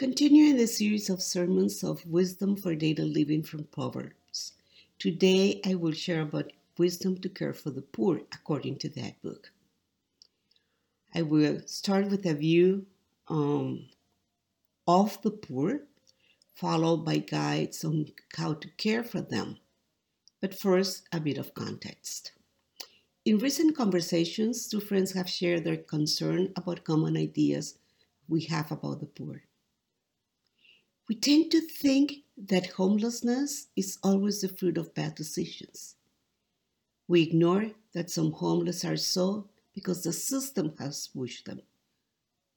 Continuing the series of sermons of wisdom for daily living from Proverbs, today I will share about wisdom to care for the poor according to that book. I will start with a view um, of the poor, followed by guides on how to care for them. But first, a bit of context. In recent conversations, two friends have shared their concern about common ideas we have about the poor. We tend to think that homelessness is always the fruit of bad decisions. We ignore that some homeless are so because the system has pushed them,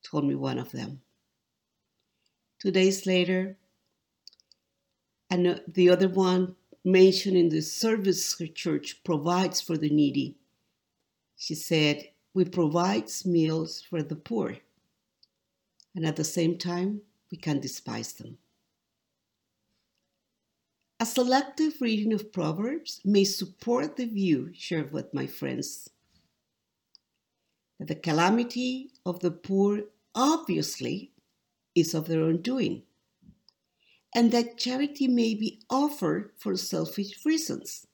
told me one of them. Two days later, and the other one mentioned in the service her church provides for the needy. She said, We provide meals for the poor, and at the same time, we can despise them. A selective reading of Proverbs may support the view shared with my friends that the calamity of the poor obviously is of their own doing, and that charity may be offered for selfish reasons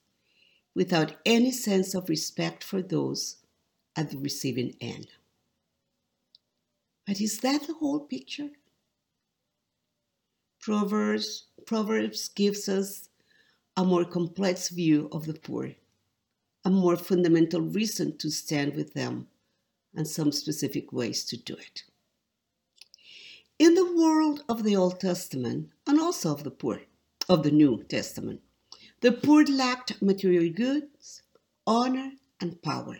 without any sense of respect for those at the receiving end. But is that the whole picture? Proverbs, Proverbs gives us a more complex view of the poor, a more fundamental reason to stand with them, and some specific ways to do it. In the world of the Old Testament, and also of the poor, of the New Testament, the poor lacked material goods, honor, and power.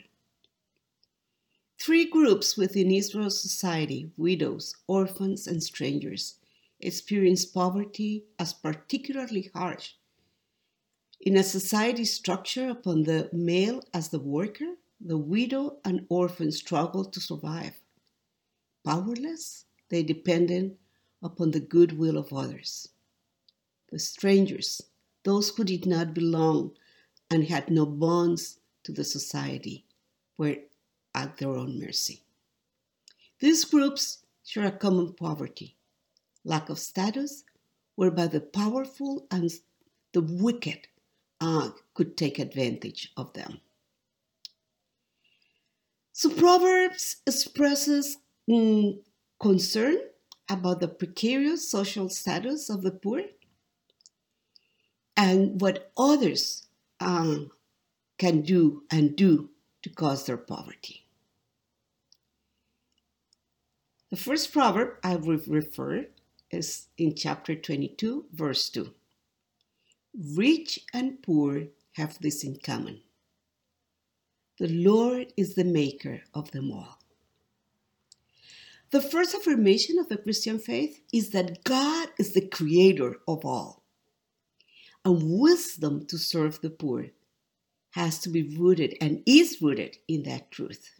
Three groups within Israel's society widows, orphans, and strangers experience poverty as particularly harsh. In a society structured upon the male as the worker, the widow and orphan struggle to survive. Powerless, they depended upon the goodwill of others. The strangers, those who did not belong and had no bonds to the society, were at their own mercy. These groups share a common poverty, lack of status, whereby the powerful and the wicked uh, could take advantage of them. So Proverbs expresses mm, concern about the precarious social status of the poor and what others um, can do and do to cause their poverty. The first proverb I will refer is in chapter 22, verse 2. Rich and poor have this in common. The Lord is the maker of them all. The first affirmation of the Christian faith is that God is the creator of all. And wisdom to serve the poor has to be rooted and is rooted in that truth.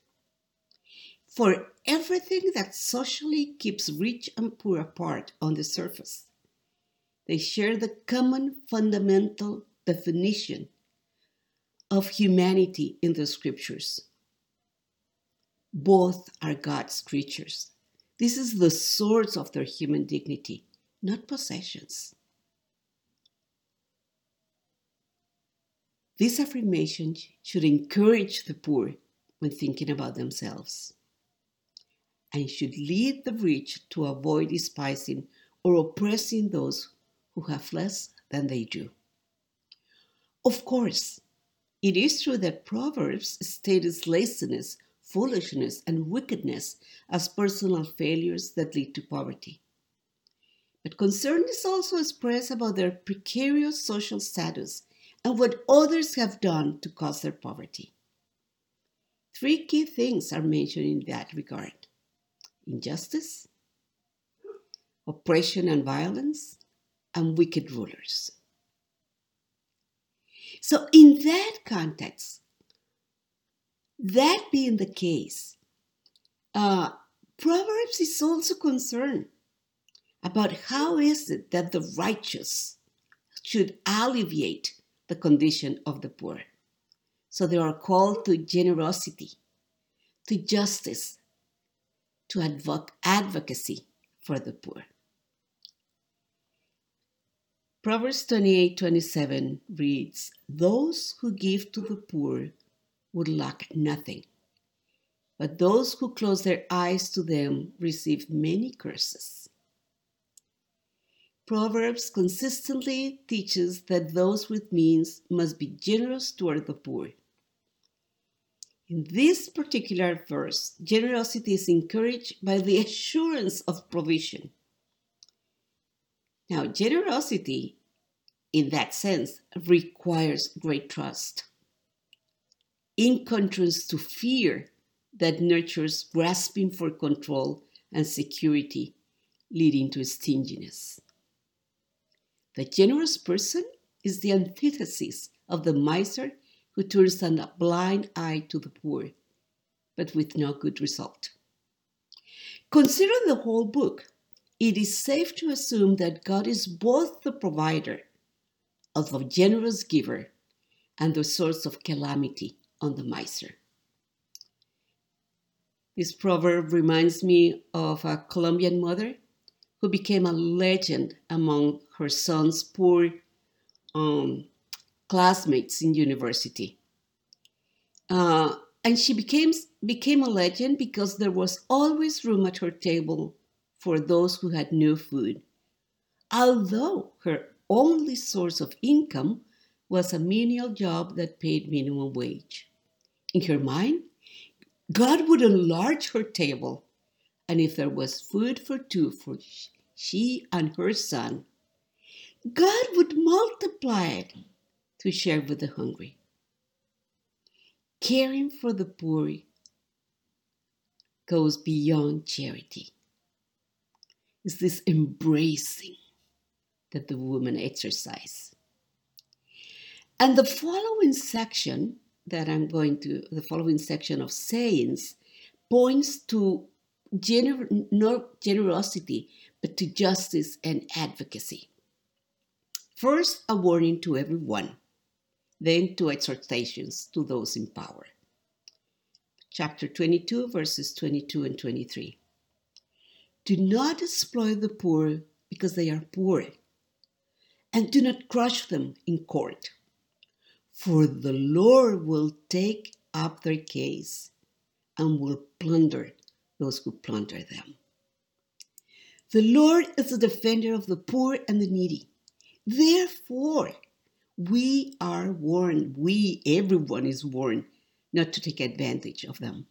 For everything that socially keeps rich and poor apart on the surface, they share the common fundamental definition of humanity in the scriptures. Both are God's creatures. This is the source of their human dignity, not possessions. This affirmation should encourage the poor when thinking about themselves and should lead the rich to avoid despising or oppressing those who have less than they do. Of course, it is true that Proverbs states laziness, foolishness, and wickedness as personal failures that lead to poverty. But concern is also expressed about their precarious social status and what others have done to cause their poverty. Three key things are mentioned in that regard injustice, oppression and violence, and wicked rulers. So, in that context, that being the case, uh, Proverbs is also concerned about how is it that the righteous should alleviate the condition of the poor. So they are called to generosity, to justice, to advoc- advocacy for the poor. Proverbs 28 27 reads, Those who give to the poor would lack nothing, but those who close their eyes to them receive many curses. Proverbs consistently teaches that those with means must be generous toward the poor. In this particular verse, generosity is encouraged by the assurance of provision. Now, generosity, in that sense, requires great trust, in contrast to fear that nurtures grasping for control and security, leading to stinginess. The generous person is the antithesis of the miser who turns a blind eye to the poor, but with no good result. Considering the whole book, it is safe to assume that God is both the provider of the generous giver and the source of calamity on the miser. This proverb reminds me of a Colombian mother who became a legend among her son's poor um, classmates in university. Uh, and she became, became a legend because there was always room at her table for those who had no food, although her only source of income was a menial job that paid minimum wage. In her mind, God would enlarge her table, and if there was food for two for she and her son, God would multiply it to share with the hungry. Caring for the poor goes beyond charity It's this embracing that the woman exercise. And the following section that I'm going to, the following section of sayings points to gener- not generosity, but to justice and advocacy. First, a warning to everyone, then to exhortations to those in power. Chapter 22, verses 22 and 23. Do not exploit the poor because they are poor, and do not crush them in court, for the Lord will take up their case and will plunder those who plunder them. The Lord is the defender of the poor and the needy. Therefore, we are warned, we, everyone is warned, not to take advantage of them.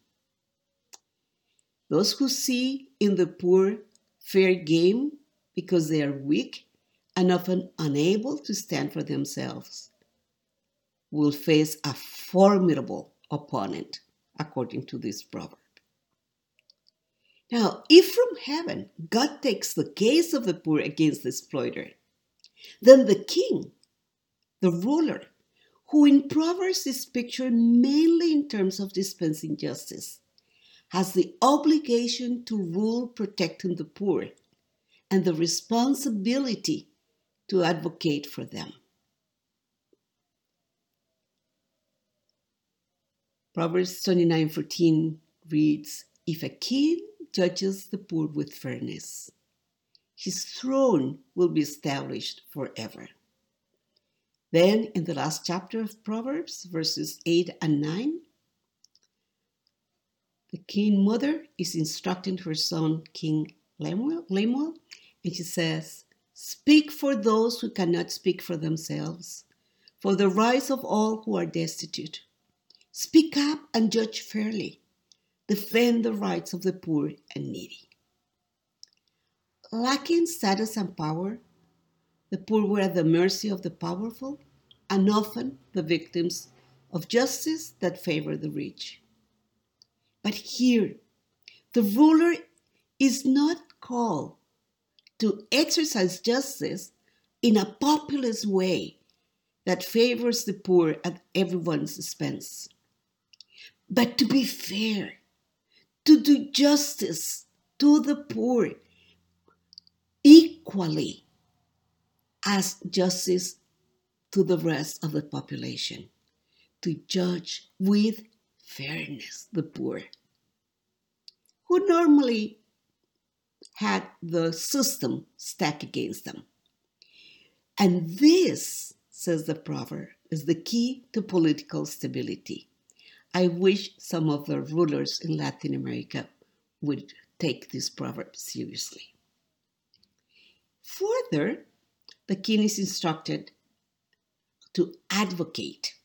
Those who see in the poor fair game because they are weak and often unable to stand for themselves will face a formidable opponent, according to this proverb. Now, if from heaven God takes the case of the poor against the exploiter, then the king, the ruler, who in Proverbs is pictured mainly in terms of dispensing justice, has the obligation to rule protecting the poor and the responsibility to advocate for them. Proverbs 29:14 reads, "If a king judges the poor with fairness, his throne will be established forever." Then in the last chapter of Proverbs, verses 8 and 9, the king mother is instructing her son, King Lemuel, and she says, Speak for those who cannot speak for themselves, for the rights of all who are destitute. Speak up and judge fairly. Defend the rights of the poor and needy. Lacking status and power, the poor were at the mercy of the powerful and often the victims of justice that favor the rich. But here, the ruler is not called to exercise justice in a populist way that favors the poor at everyone's expense, but to be fair, to do justice to the poor equally as justice to the rest of the population, to judge with fairness the poor, who normally had the system stacked against them. And this, says the proverb, is the key to political stability. I wish some of the rulers in Latin America would take this proverb seriously. Further, the king is instructed to advocate,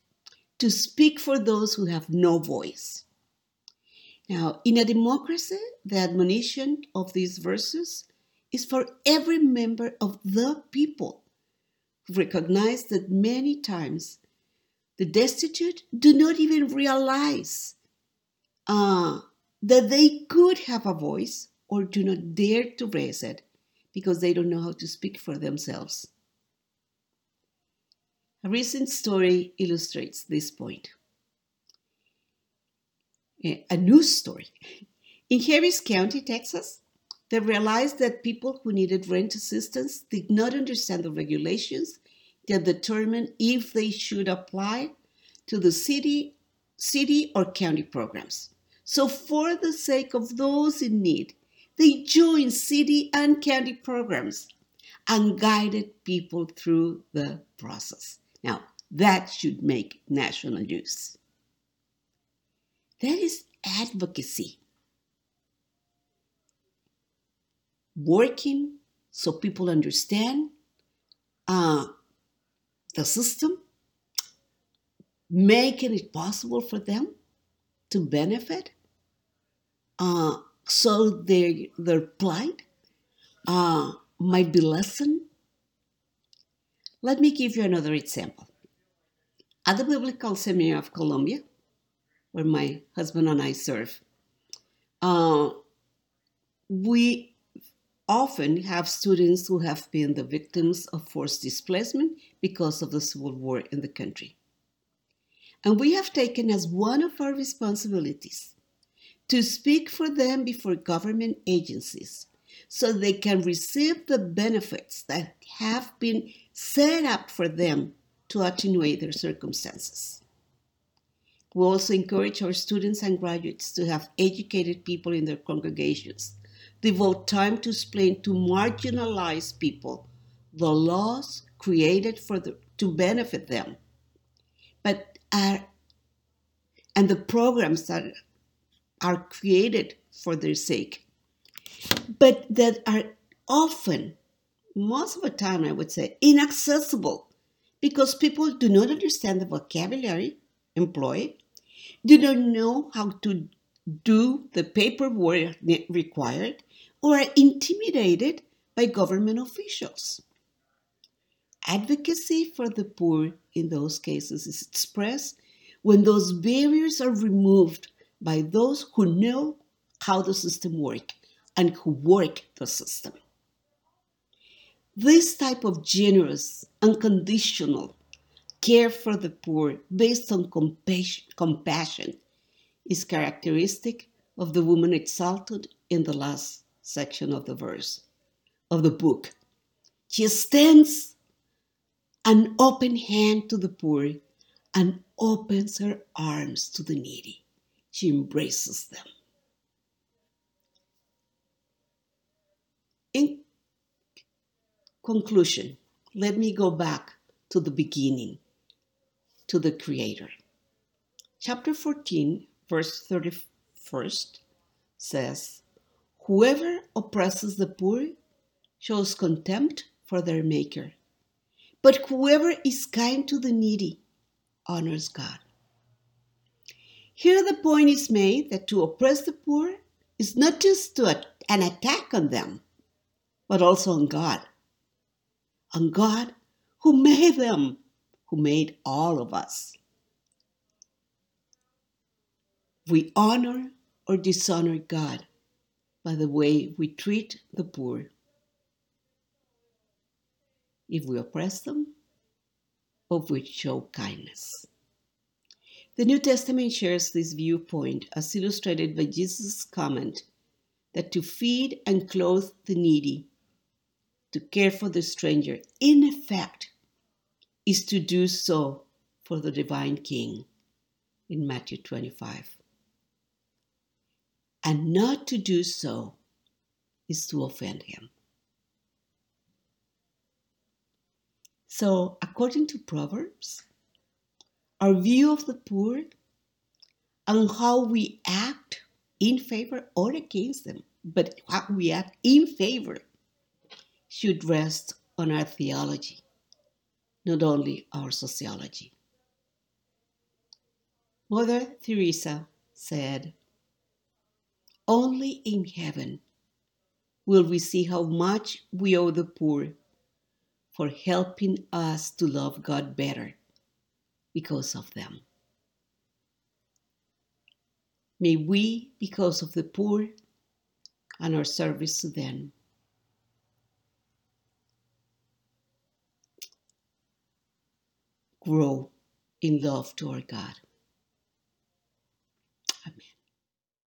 to speak for those who have no voice. Now, in a democracy, the admonition of these verses is for every member of the people recognize that many times the destitute do not even realize uh, that they could have a voice or do not dare to raise it because they don't know how to speak for themselves. A recent story illustrates this point. A news story. In Harris County, Texas, they realized that people who needed rent assistance did not understand the regulations that determine if they should apply to the city, city or county programs. So, for the sake of those in need, they joined city and county programs and guided people through the process. Now, that should make national news. That is advocacy. Working so people understand uh, the system, making it possible for them to benefit uh, so their, their plight uh, might be lessened. Let me give you another example. At the Biblical Seminary of Colombia, where my husband and I serve, uh, we often have students who have been the victims of forced displacement because of the civil war in the country. And we have taken as one of our responsibilities to speak for them before government agencies so they can receive the benefits that have been set up for them to attenuate their circumstances. We also encourage our students and graduates to have educated people in their congregations, devote time to explain to marginalized people the laws created for the, to benefit them, but are and the programs that are created for their sake, but that are often, most of the time, I would say, inaccessible because people do not understand the vocabulary employed, do not know how to do the paperwork required, or are intimidated by government officials. Advocacy for the poor in those cases is expressed when those barriers are removed by those who know how the system works and who work the system. This type of generous, unconditional care for the poor based on compassion is characteristic of the woman exalted in the last section of the verse of the book. She extends an open hand to the poor and opens her arms to the needy she embraces them. In conclusion, let me go back to the beginning, to the Creator. Chapter 14, verse 31st says, Whoever oppresses the poor shows contempt for their Maker, but whoever is kind to the needy honors God. Here, the point is made that to oppress the poor is not just to an attack on them, but also on God. On God who made them, who made all of us. We honor or dishonor God by the way we treat the poor. If we oppress them, or if we show kindness. The New Testament shares this viewpoint as illustrated by Jesus' comment that to feed and clothe the needy, to care for the stranger, in effect, is to do so for the divine King in Matthew 25. And not to do so is to offend him. So, according to Proverbs, our view of the poor and how we act in favor or against them, but how we act in favor should rest on our theology, not only our sociology. Mother Teresa said, Only in heaven will we see how much we owe the poor for helping us to love God better because of them. May we, because of the poor and our service to them, grow in love to our God.